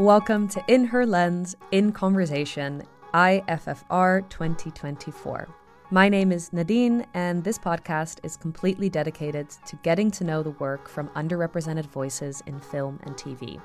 welcome to In Her Lens, In Conversation, IFFR 2024. My name is Nadine, and this podcast is completely dedicated to getting to know the work from underrepresented voices in film and TV.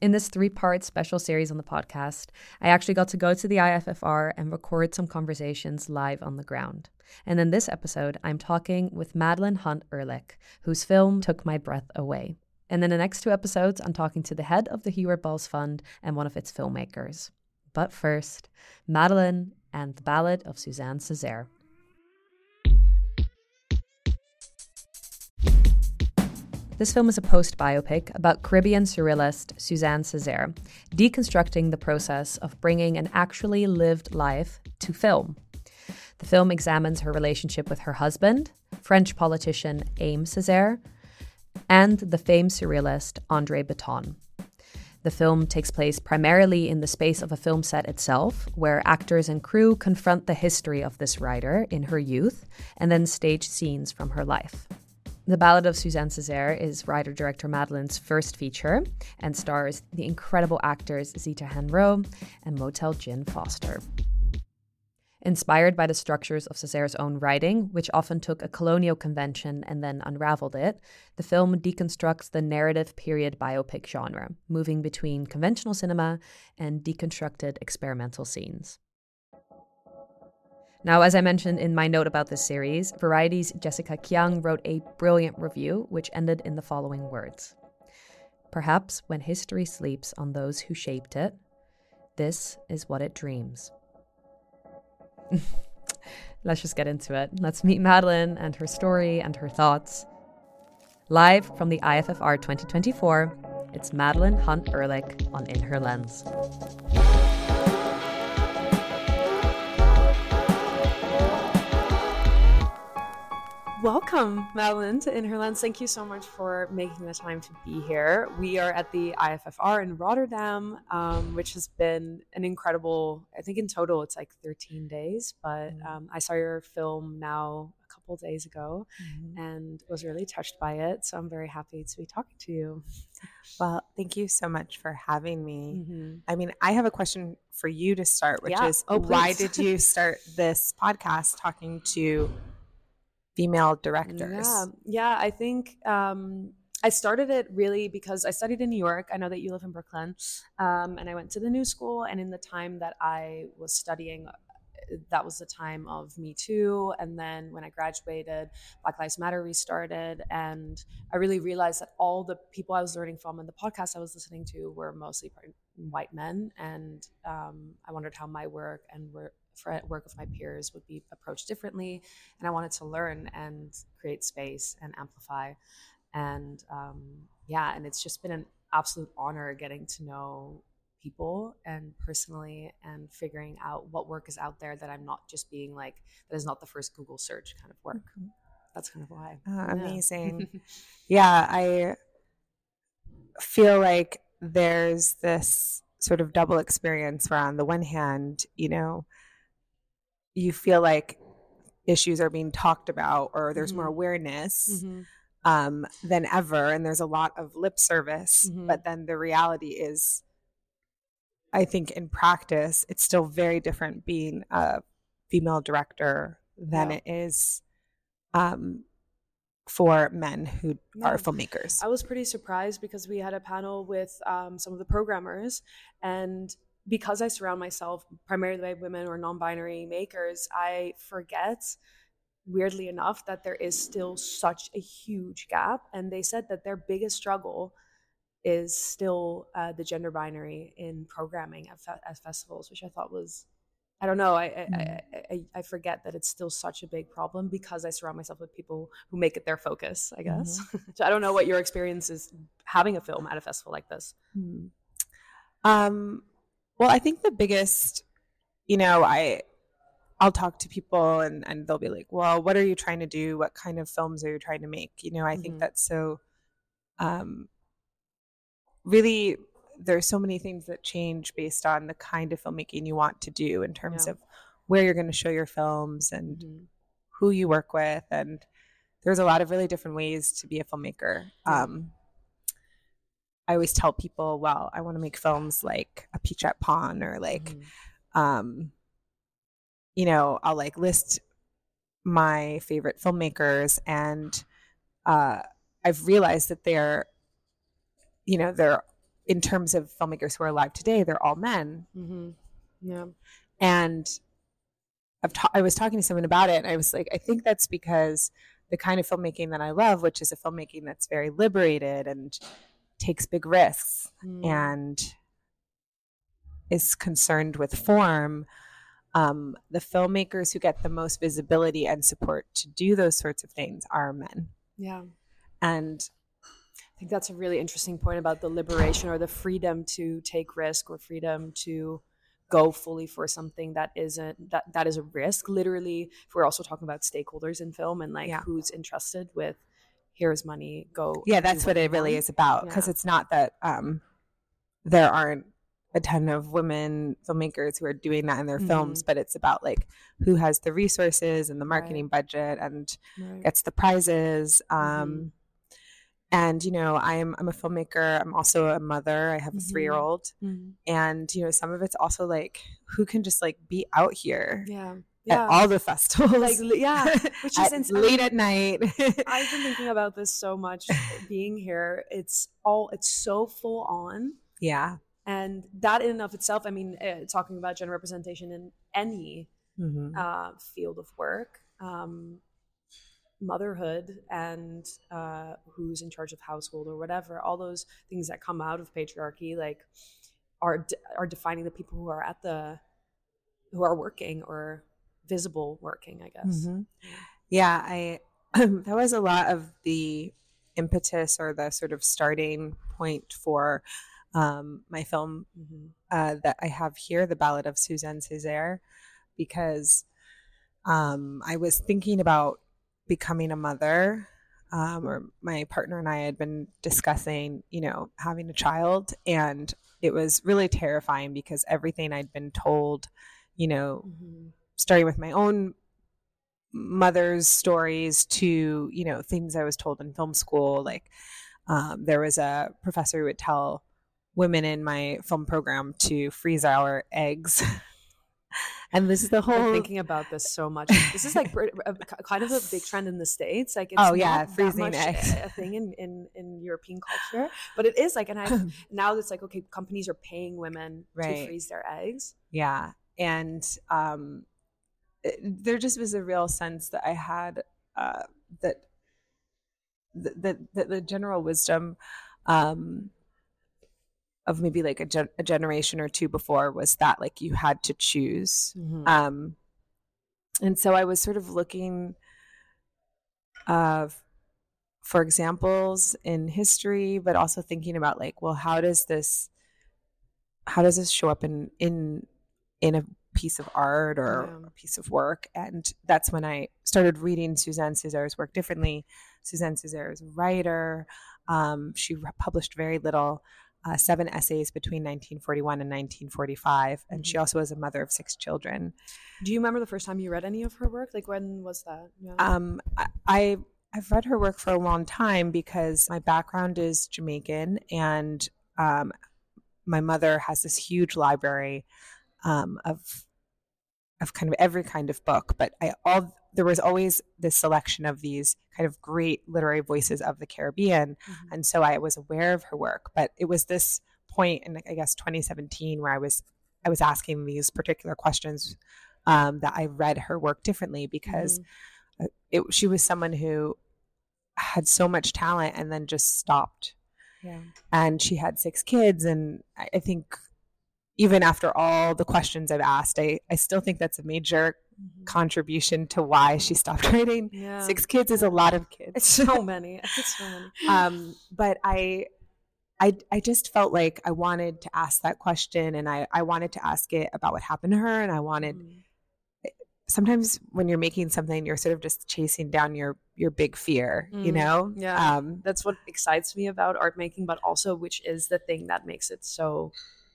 In this three part special series on the podcast, I actually got to go to the IFFR and record some conversations live on the ground. And in this episode, I'm talking with Madeleine Hunt Ehrlich, whose film took my breath away. And in the next two episodes, I'm talking to the head of the Hubert Bals Fund and one of its filmmakers. But first, Madeleine and the Ballad of Suzanne Césaire. This film is a post biopic about Caribbean surrealist Suzanne Césaire, deconstructing the process of bringing an actually lived life to film. The film examines her relationship with her husband, French politician Aimé Césaire, and the famed surrealist André Breton. The film takes place primarily in the space of a film set itself, where actors and crew confront the history of this writer in her youth and then stage scenes from her life. The Ballad of Suzanne Césaire is writer director Madeleine's first feature and stars the incredible actors Zita Hanrot and Motell Gyn Foster. Inspired by the structures of Césaire's own writing, which often took a colonial convention and then unraveled it, the film deconstructs the narrative period biopic genre, moving between conventional cinema and deconstructed experimental scenes. Now, as I mentioned in my note about this series, Variety's Jessica Kiang wrote a brilliant review, which ended in the following words Perhaps when history sleeps on those who shaped it, this is what it dreams. Let's just get into it. Let's meet Madeleine and her story and her thoughts. Live from the IFFR 2024, it's Madeleine Hunt Ehrlich on In Her Lens. Welcome, Madeleine, to In Her Lens. Thank you so much for making the time to be here. We are at the IFFR in Rotterdam, um, which has been an incredible, I think in total it's like 13 days, but mm-hmm. um, I saw your film now a couple days ago mm-hmm. and was really touched by it. So I'm very happy to be talking to you. Well, thank you so much for having me. Mm-hmm. I mean, I have a question for you to start, which yeah. is oh, why did you start this podcast talking to female directors? Yeah, yeah. I think um, I started it really because I studied in New York. I know that you live in Brooklyn, um, and I went to the New School. And in the time that I was studying, uh, that was the time of Me Too. And then when I graduated, Black Lives Matter restarted. And I really realized that all the people I was learning from and the podcasts I was listening to were mostly white men. And um, I wondered how my work and work work of my peers would be approached differently. And I wanted to learn and create space and amplify. And um, yeah, and it's just been an absolute honor getting to know people and personally and figuring out what work is out there that I'm not just being like, that is not the first Google search kind of work. Mm-hmm. That's kind of why. Oh, amazing. yeah, I feel like there's this sort of double experience where on the one hand, you know, you feel like issues are being talked about or there's mm-hmm. more awareness mm-hmm. um, than ever and there's a lot of lip service mm-hmm. but then the reality is i think in practice it's still very different being a female director than yeah. it is um, for men who yeah. are filmmakers. I was pretty surprised because we had a panel with um, some of the programmers, and because I surround myself primarily by women or non binary makers, I forget, weirdly enough, that there is still such a huge gap. And they said that their biggest struggle is still uh, the gender binary in programming at, fe- at, festivals, which I thought was. I don't know. I, mm. I, I, I forget that it's still such a big problem because I surround myself with people who make it their focus. I guess. Mm-hmm. so I don't know what your experience is having a film at a festival like this. Mm. Um, well, I think the biggest, you know, I I'll talk to people and and they'll be like, "Well, what are you trying to do? What kind of films are you trying to make?" You know, I mm-hmm. think that's so um really there's so many things that change based on the kind of filmmaking you want to do in terms yeah. of where you're going to show your films and Mhm. who you work with and there's a lot of really different ways to be a filmmaker um, i always tell people well i want to make films like Apichatpong or like Mhm. um, you know i'll like list my favorite filmmakers and uh, i've realized that they're you know they're in terms of filmmakers who are alive today they're all men Mhm. Yeah. and I've ta- I was talking to someone about it, and I was like, I think that's because the kind of filmmaking that I love, which is a filmmaking that's very liberated and takes big risks Mm. and is concerned with form, um, the filmmakers who get the most visibility and support to do those sorts of things are men. Yeah. And I think that's a really interesting point about the liberation or the freedom to take risk or freedom to go fully for something that isn't that that is a risk. Literally, if we're also talking about stakeholders in film and like Yeah. who's entrusted with here's money, go. yeah, that's what it really is about. Because Yeah. it's not that um, there aren't a ton of women filmmakers who are doing that in their films, but it's about like who has the resources and the marketing budget and Right. gets the prizes. Um, Mhm. And you know, I'm I'm a filmmaker. I'm also a mother. I have a Mhm. three year old, Mhm. and you know, some of it's also like who can just like be out here Yeah. At Yeah. all the festivals, Like, yeah, which is insane. late at night. I've been thinking about this so much being here. It's all it's so full on. yeah. and that in and of itself i mean uh, talking about gender representation in any Mhm. uh, field of work um, motherhood and uh, who's in charge of household or whatever all those things that come out of patriarchy like are de- are defining the people who are at the who are working or visible working i guess Mhm. Yeah, I that was a lot of the impetus or the sort of starting point for um, my film Mhm. uh, that I have here, The Ballad of Suzanne Césaire, because um, I was thinking about becoming a mother, um, or my partner and I had been discussing, you know, having a child, and it was really terrifying because everything I'd been told, you know, Mhm. Starting with my own mother's stories to you know things I was told in film school. Like um, there was a professor who would tell women in my film program to freeze our eggs, and this is the I'm whole. thinking about this so much. This is like a- kind of a big trend in the states. Like, it's Oh, yeah, freezing eggs. a thing in, in in European culture, but it is like, and I now it's like okay, companies are paying women to freeze their eggs. yeah, and um, it- there just was a real sense that I had uh, that that that the general wisdom. Um, of maybe like a, gen- a generation or two before was that like you had to choose um and so i was sort of looking uh for examples in history but also thinking about like well how does this how does this show up in in in a piece of art or Yeah. a piece of work and that's when i started reading suzanne césaire's work differently suzanne césaire is a writer um, she published very little uh, seven essays between 1941 and 1945 and she Mhm. also was a mother of six children Do you remember the first time you read any of her work? Like when was that? Yeah. um, I, I I've read her work for a long time because my background is Jamaican, and um, my mother has this huge library um, of of kind of every kind of book. But I all there was always this selection of these kind of great literary voices of the Caribbean, Mhm. and so I was aware of her work. But it was this point in I guess 2017 where I was I was asking these particular questions um, that I read her work differently because Mhm. uh, it, she was someone who had so much talent and then just stopped. yeah. And she had six kids, and I, I think even after all the questions I've asked, I, I still think that's a major Mhm. contribution to why she stopped writing. Yeah. Six kids is a lot of kids. It's so many. It's so many. um, but I, I, I just felt like I wanted to ask that question, and I, I wanted to ask it about what happened to her, and I wanted Mhm. sometimes when you're making something you're sort of just chasing down your your big fear you Mm, know yeah. um that's what excites me about art making but also which is the thing that makes it so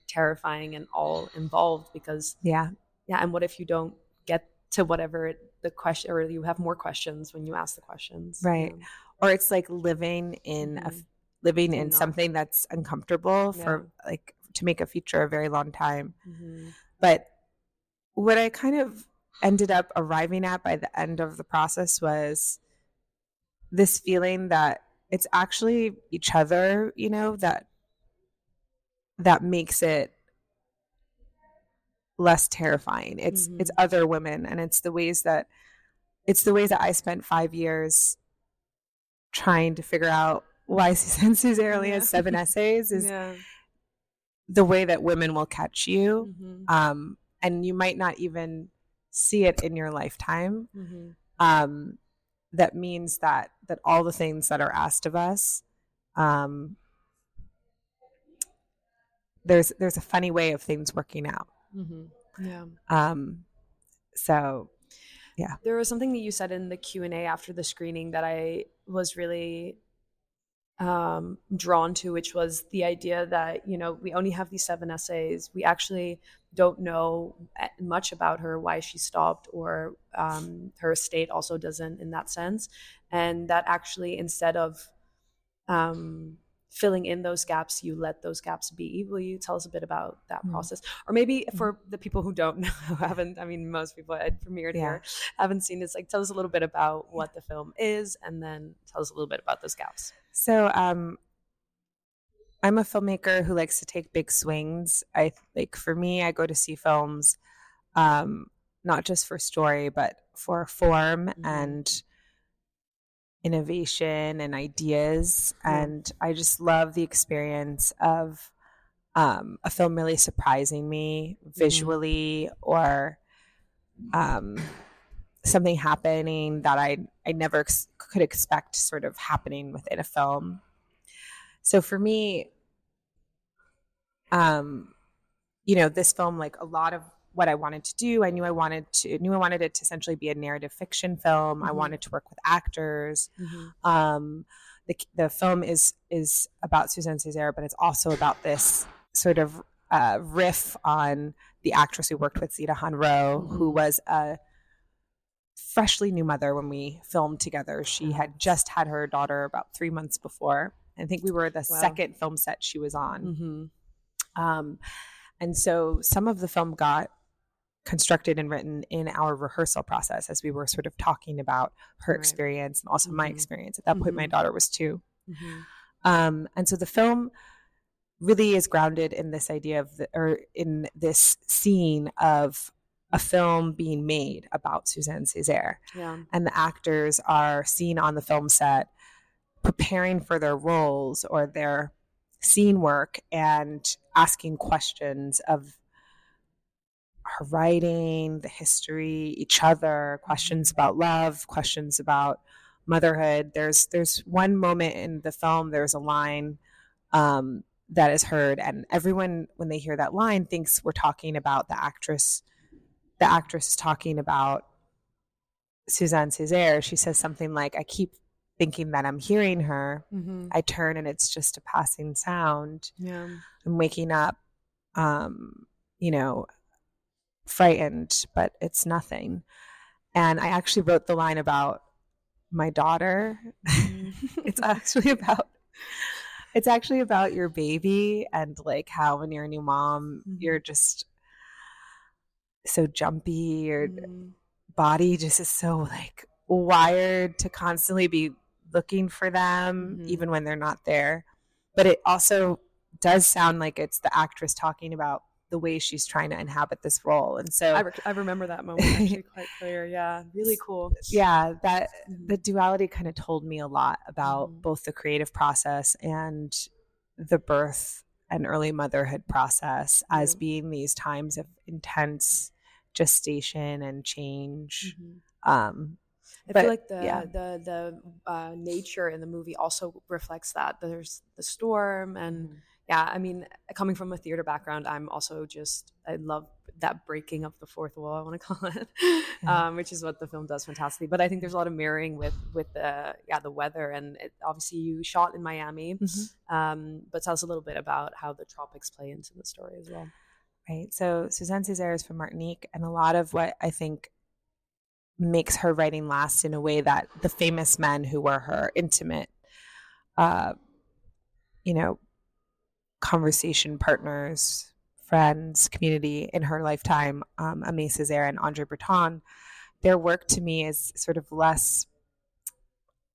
terrifying and all involved because yeah yeah and what if you don't get to whatever it, the question or you have more questions when you ask the questions right Yeah. or it's like living in a Mhm. living In not- something that's uncomfortable for like to make a feature a very long time Mhm. but what i kind of ended up arriving at by the end of the process was this feeling that it's actually each other you know that that makes it less terrifying it's it's Mhm. other women and it's the ways that it's the ways that i spent five years trying to figure out why Suzanne Césaire only has seven essays is yeah the way that women will catch you Mhm. um, and you might not even see it in your lifetime Mhm. um, that means that that all the things that are asked of us um, there's there's a funny way of things working out Mhm. yeah um, so yeah. there was something that you said in the q&a after the screening that i was really um, drawn to which was the idea that you know we only have these seven essays we actually don't know much about her why she stopped or um, her estate also doesn't in that sense and that actually instead of um, filling in those gaps you let those gaps be will you tell us a bit about that Mm. process or maybe for the people who don't know who haven't i mean most people had premiered Yeah. here haven't seen this like tell us a little bit about what the film is and then tell us a little bit about those gaps so um, i'm a filmmaker who likes to take big swings i like for me i go to see films um, not just for story but for form Mhm. and innovation and ideas. Yeah. and i just love the experience of um, a film really surprising me visually or um, something happening that i i never ex- could expect sort of happening within a film. So for me um you know this film like a lot of what i wanted to do i knew i wanted to knew i wanted it to essentially be a narrative fiction film i Mhm. wanted to work with actors um the, the film is is about Suzanne Césaire, but it's also about this sort of uh, riff on the actress who worked with Zita Hanrot, who Mhm. was a freshly new mother when we filmed together. She had just had her daughter about three months before. I think we were the Wow. second film set she was on. Mm-hmm. Um, and so some of the film got constructed and written in our rehearsal process as we were sort of talking about her Right. experience and also my Mhm. experience. At that point, my Mhm. daughter was two. Mm-hmm. Um, and so the film really is grounded in this idea of the, or in this scene of a film being made about Suzanne Césaire Yeah. and the actors are seen on the film set preparing for their roles or their scene work and asking questions of her writing, the history, each other, questions about love, questions about motherhood. There's there's one moment in the film. There's a line um, that is heard, and everyone when they hear that line thinks we're talking about the actress. The actress is talking about Suzanne Césaire. She says something like, "I keep thinking that I'm hearing her. Mm-hmm. I turn and it's just a passing sound. Yeah. I'm waking up, um, you know, frightened, but it's nothing." And I actually wrote the line about my daughter. it's actually about it's actually about your baby and like how when you're a new mom Mhm. you're just so jumpy your Mhm. body just is so like wired to constantly be looking for them Mhm. even when they're not there but it also does sound like it's the actress talking about the way she's trying to inhabit this role and so I, re- I remember that moment actually quite clear. Yeah. Really cool. yeah that Mhm. the duality kind of told me a lot about Mhm. both the creative process and the birth and early motherhood process as being these times of intense gestation and change Mhm. um I But, feel like the yeah. the the uh, nature in the movie also reflects that. There's the storm, and yeah, I mean, coming from a theater background, I'm also just I love that breaking of the fourth wall. I want to call it, Yeah. um, which is what the film does fantastically. But I think there's a lot of mirroring with with the yeah the weather, and it, obviously you shot in Miami. Mhm. Um, but tell us a little bit about how the tropics play into the story as well. right so suzanne césaire is from martinique and a lot of what i think makes her writing last in a way that the famous men who were her intimate, uh, you know, conversation partners, friends, community in her lifetime, um, Aimé Césaire and Andre Breton, their work to me is sort of less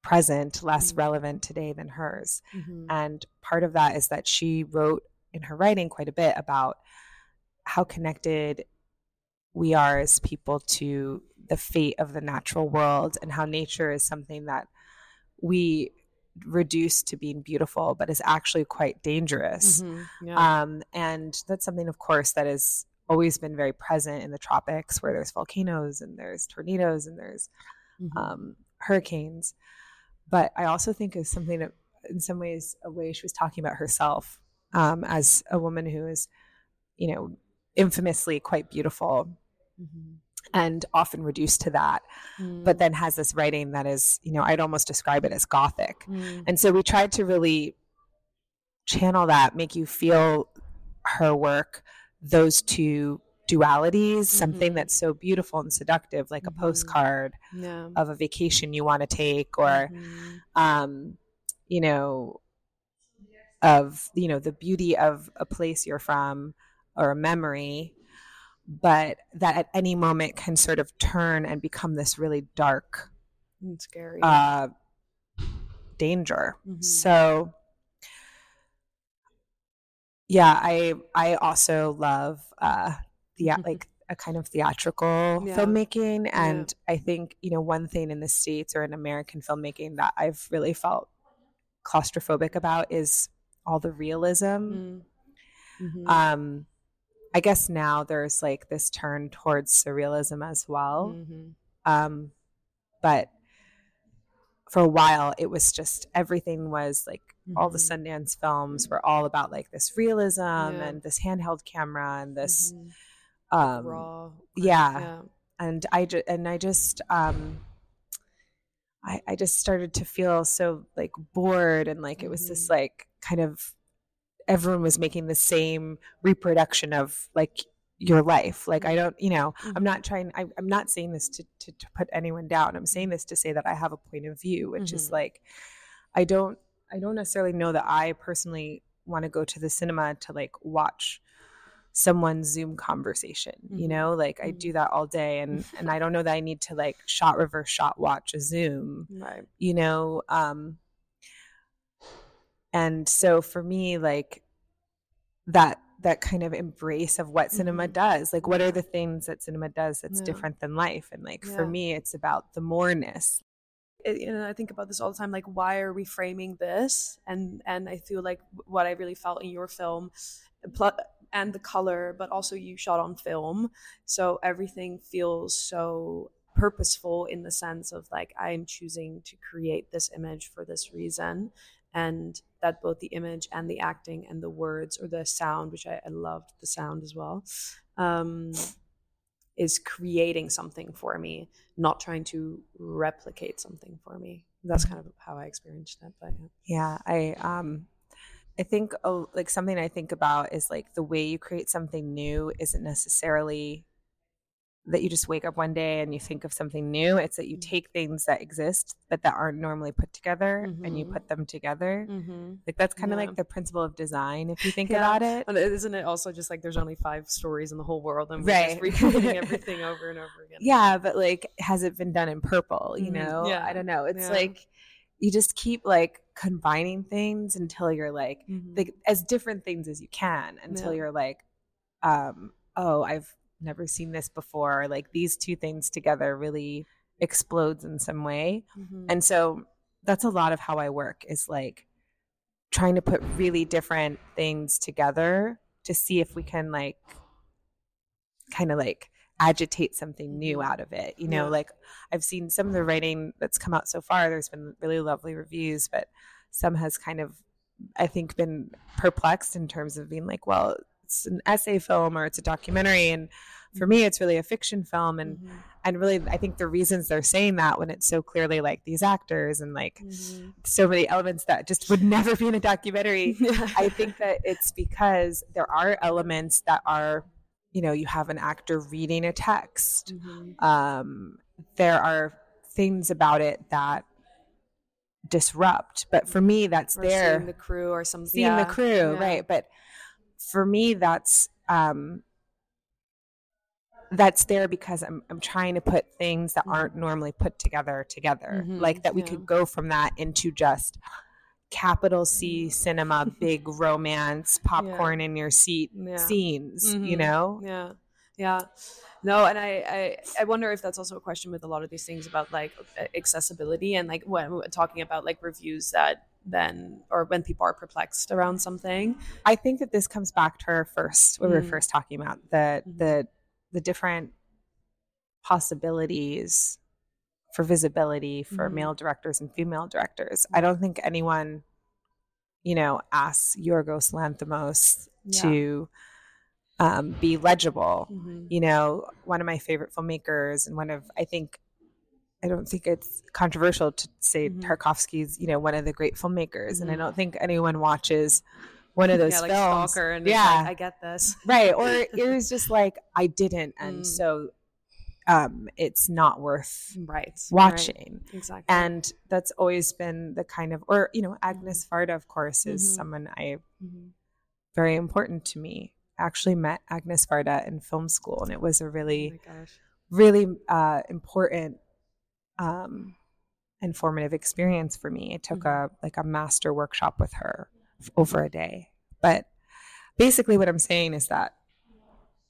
present, less mm-hmm. relevant today than hers. Mm-hmm. And part of that is that she wrote in her writing quite a bit about how connected we are as people to the fate of the natural world and how nature is something that we reduce to being beautiful but is actually quite dangerous mm-hmm. yeah. um, and that's something of course that has always been very present in the tropics where there's volcanoes and there's tornadoes and there's mm-hmm. um, hurricanes but i also think is something that in some ways a way she was talking about herself um, as a woman who is you know infamously quite beautiful mm-hmm. And often reduced to that, mm. but then has this writing that is, you know, I'd almost describe it as gothic. Mm. And so we tried to really channel that, make you feel her work, those two dualities, mm-hmm. something that's so beautiful and seductive, like mm-hmm. a postcard yeah. of a vacation you want to take, or, mm-hmm. um, you know, of you know the beauty of a place you're from or a memory but that at any moment can sort of turn and become this really dark and scary uh, danger. Mm-hmm. So yeah, I I also love uh, the mm-hmm. like a kind of theatrical yeah. filmmaking, and yeah. I think you know one thing in the states or in American filmmaking that I've really felt claustrophobic about is all the realism. Mm. Mm-hmm. Um, I guess now there's like this turn towards surrealism as well. Mm-hmm. Um, but for a while, it was just everything was like mm-hmm. all the mm-hmm. Sundance films were all about like this realism yeah. and this handheld camera and this mm-hmm. um, raw. Yeah. yeah. And I just and I just um, I, I just started to feel so like bored and like it was this mm-hmm. like kind of everyone was making the same reproduction of like your life. Like I don't, you know, I'm mm-hmm. not trying. I, am not saying this to, to, to put anyone down. I'm saying this to say that I have a point of view, which mm-hmm. is like, I don't, I don't necessarily know that I personally want to go to the cinema to like watch someone's Zoom conversation. Mm-hmm. You know, like I do mm-hmm. that all day, and and I don't know that I need to like shot reverse shot watch a Zoom. Right. You know, um, and so for me like that that kind of embrace of what cinema mm-hmm. does like what are the things that cinema does that's yeah. different than life and like yeah. for me it's about the moreness it, you know i think about this all the time like why are we framing this and and i feel like what i really felt in your film and the color but also you shot on film so everything feels so purposeful in the sense of like i'm choosing to create this image for this reason and that both the image and the acting and the words or the sound, which I, I loved the sound as well, um, is creating something for me, not trying to replicate something for me. That's kind of how I experienced that. But yeah, I um, I think oh, like something I think about is like the way you create something new isn't necessarily that you just wake up one day and you think of something new. It's that you mm-hmm. take things that exist but that aren't normally put together mm-hmm. and you mm-hmm. put them together. Mm-hmm. Like that's kind of yeah. like the principle of design if you think yeah. about it. And isn't it also just like there's only five stories in the whole world and we're right. just recreating everything over and over again. Yeah, but like has it been done in purple? You mm-hmm. know? Yeah. I don't know. It's like you just keep like combining things until you're like, mm-hmm. like as different things as you can until you're like, um, oh, I've never seen this before like these two things together really explodes in some way mm-hmm. and so that's a lot of how i work is like trying to put really different things together to see if we can like kind of like agitate something new mm-hmm. out of it you know yeah. like i've seen some of the writing that's come out so far there's been really lovely reviews but some has kind of i think been perplexed in terms of being like well it's an essay film or it's a documentary and for me it's really a fiction film and mm-hmm. and really i think the reasons they're saying that when it's so clearly like these actors and like mm-hmm. so many elements that just would never be in a documentary i think that it's because there are elements that are you know you have an actor reading a text mm-hmm. um there are things about it that disrupt. But for me, that's or there. seeing the crew or something. seeing yeah. the crew, Yeah. right? But for me, that's um, that's there because I'm I'm trying to put things that aren't normally put together together, Mhm, like that we yeah. could go from that into just capital C cinema, big romance, popcorn in your seat Yeah. scenes, you Mhm. know? Yeah, yeah. No, and I, I I wonder if that's also a question with a lot of these things about like accessibility and like when we're talking about like reviews that then or when people are perplexed around something. I think that this comes back to our first what we were Mm. first talking about the Mhm. the the different possibilities for visibility for Mhm. male directors and female directors. I don't think anyone, you know, asks Yorgos Lanthimos Yeah. to um, be legible. Mhm. You know, one of my favorite filmmakers and one of I think I don't think it's controversial to say Mhm. Tarkovsky's, you know, one of the great filmmakers, and I Mhm. don't think anyone watches one of those yeah, like films. And yeah, like, I get this. right or it was just like i didn't and Mm. so um it's not worth Right, right. watching exactly. and that's always been the kind of or you know Agnès Varda of course is Mhm. someone i Mhm. very important to me I actually met Agnès Varda in film school and it was a oh really gosh. really uh important um informative experience for me It took Mm-hmm. a like a master workshop with her over a day but basically what i'm saying is that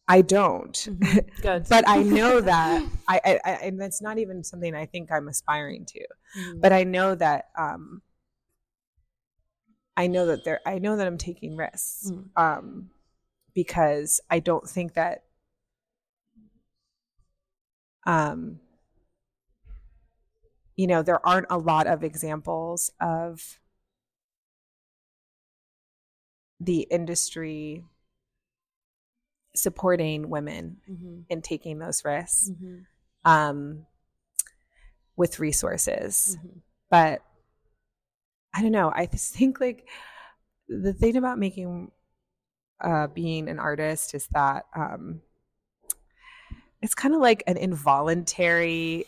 i don't Mhm. Good, but I know that I, I, I and that's not even something I think I'm aspiring to. Mhm. But I know that um, I know that there I know that I'm taking risks Mm. um, because I don't think that um, you know there aren't a lot of examples of the industry supporting women Mhm. in taking those risks Mhm. um, with resources. Mhm. But I don't know. I just think like the thing about making uh, being an artist is that um, it's kind of like an involuntary,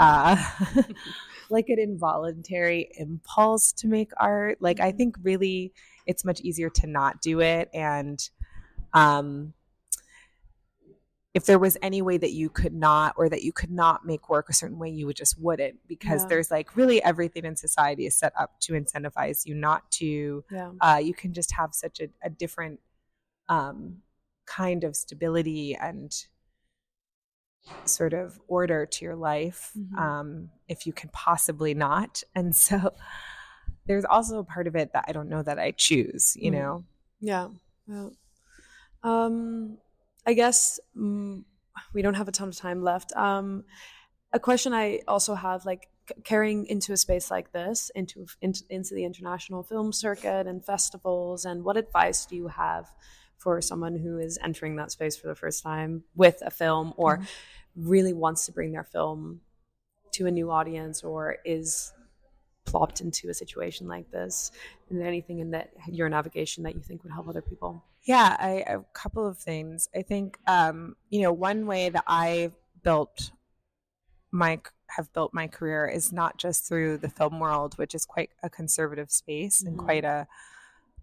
uh, like an involuntary impulse to make art. Like I think really it's much easier to not do it and um if there was any way that you could not or that you could not make work a certain way you would just wouldn't because Yeah. there's like really everything in society is set up to incentivize you not to Yeah. uh, you can just have such a, a different um, kind of stability and sort of order to your life Mhm. um, if you can possibly not and so there's also a part of it that i don't know that i choose you Mm. know Yeah. Yeah. Um, I guess mm, we don't have a ton of time left. Um, a question I also have, like c- carrying into a space like this, into, into into the international film circuit and festivals, and what advice do you have for someone who is entering that space for the first time with a film, or really wants to bring their film to a new audience, or is plopped into a situation like this? Is there anything in that your navigation that you think would help other people? Yeah, I a couple of things. I think um, you know one way that I built my have built my career is not just through the film world, which is quite a conservative space and Mhm. quite a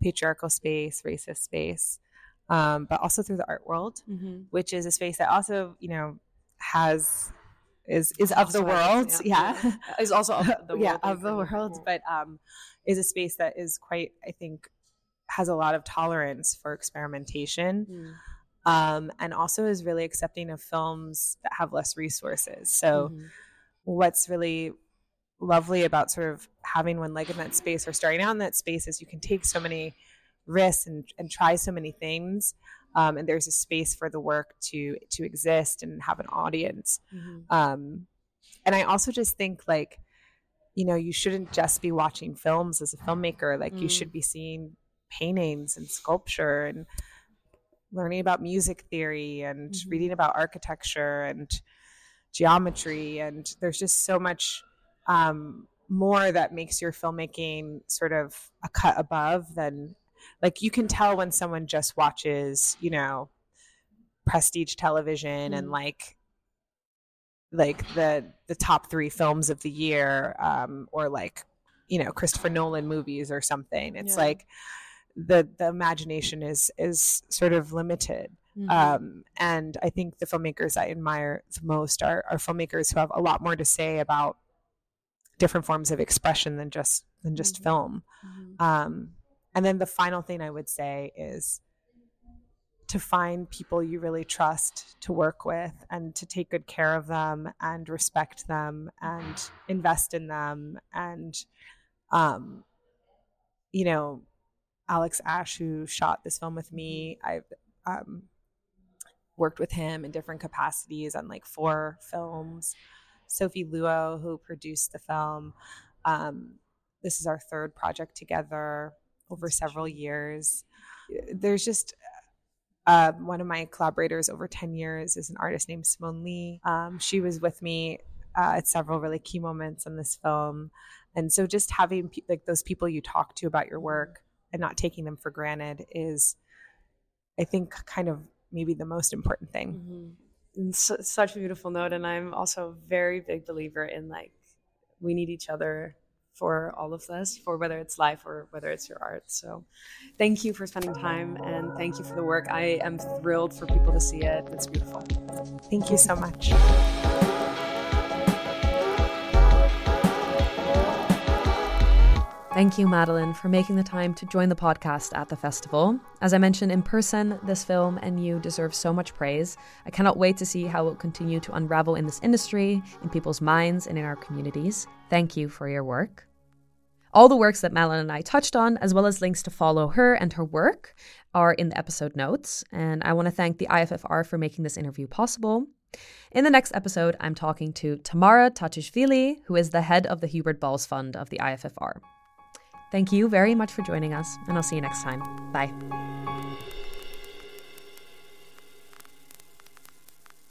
patriarchal space, racist space, um, but also through the art world, Mm-hmm. which is a space that also you know has is is of the Also, I world, guess, yeah, Is also of the world. yeah, of the world, but um, is a space that is quite, I think, has a lot of tolerance for experimentation, Mm. um, and also is really accepting of films that have less resources. So, Mhm. what's really lovely about sort of having one leg in that space or starting out in that space is you can take so many risks and, and try so many things. Um, and there's a space for the work to to exist and have an audience Mhm. um and i also just think like you know you shouldn't just be watching films as a filmmaker like you Mm. should be seeing paintings and sculpture and learning about music theory and Mhm. reading about architecture and geometry and there's just so much um more that makes your filmmaking sort of a cut above than like you can tell when someone just watches you know prestige television and Mm. like like the the top three films of the year um, or like you know Christopher Nolan movies or something. It's yeah. like the the imagination is is sort of limited. Mm-hmm. Um, and I think the filmmakers I admire the most are, are filmmakers who have a lot more to say about different forms of expression than just than just mm-hmm. film. Mm-hmm. Um, and then the final thing I would say is to find people you really trust to work with and to take good care of them and respect them and invest in them. And um, you know alex ash who shot this film with me i've um, worked with him in different capacities on like four films. Sophie luo who produced the film um, this is our third project together over several years there's just uh, one of my collaborators over 10 years is an artist named Simone Leigh. Um, she was with me uh, at several really key moments in this film. And so just having pe- like those people you talk to about your work and not taking them for granted is, I think, kind of maybe the most important thing. Mm-hmm. such a beautiful note. And I'm also a very big believer in like, we need each other for all of this, for whether it's life or whether it's your art. So thank you for spending time and thank you for the work. I am thrilled for people to see it. It's beautiful. Thank you so much. Thank you, Madeleine, for making the time to join the podcast at the festival. As I mentioned in person, this film and you deserve so much praise. I cannot wait to see how it will continue to unravel in this industry, in people's minds, and in our communities. Thank you for your work. All the works that Malin and I touched on, as well as links to follow her and her work, are in the episode notes. And I want to thank the IFFR for making this interview possible. In the next episode, I'm talking to Tamara Tatishvili, who is the head of the Hubert Bals Fund of the IFFR. Thank you very much for joining us, and I'll see you next time. Bye.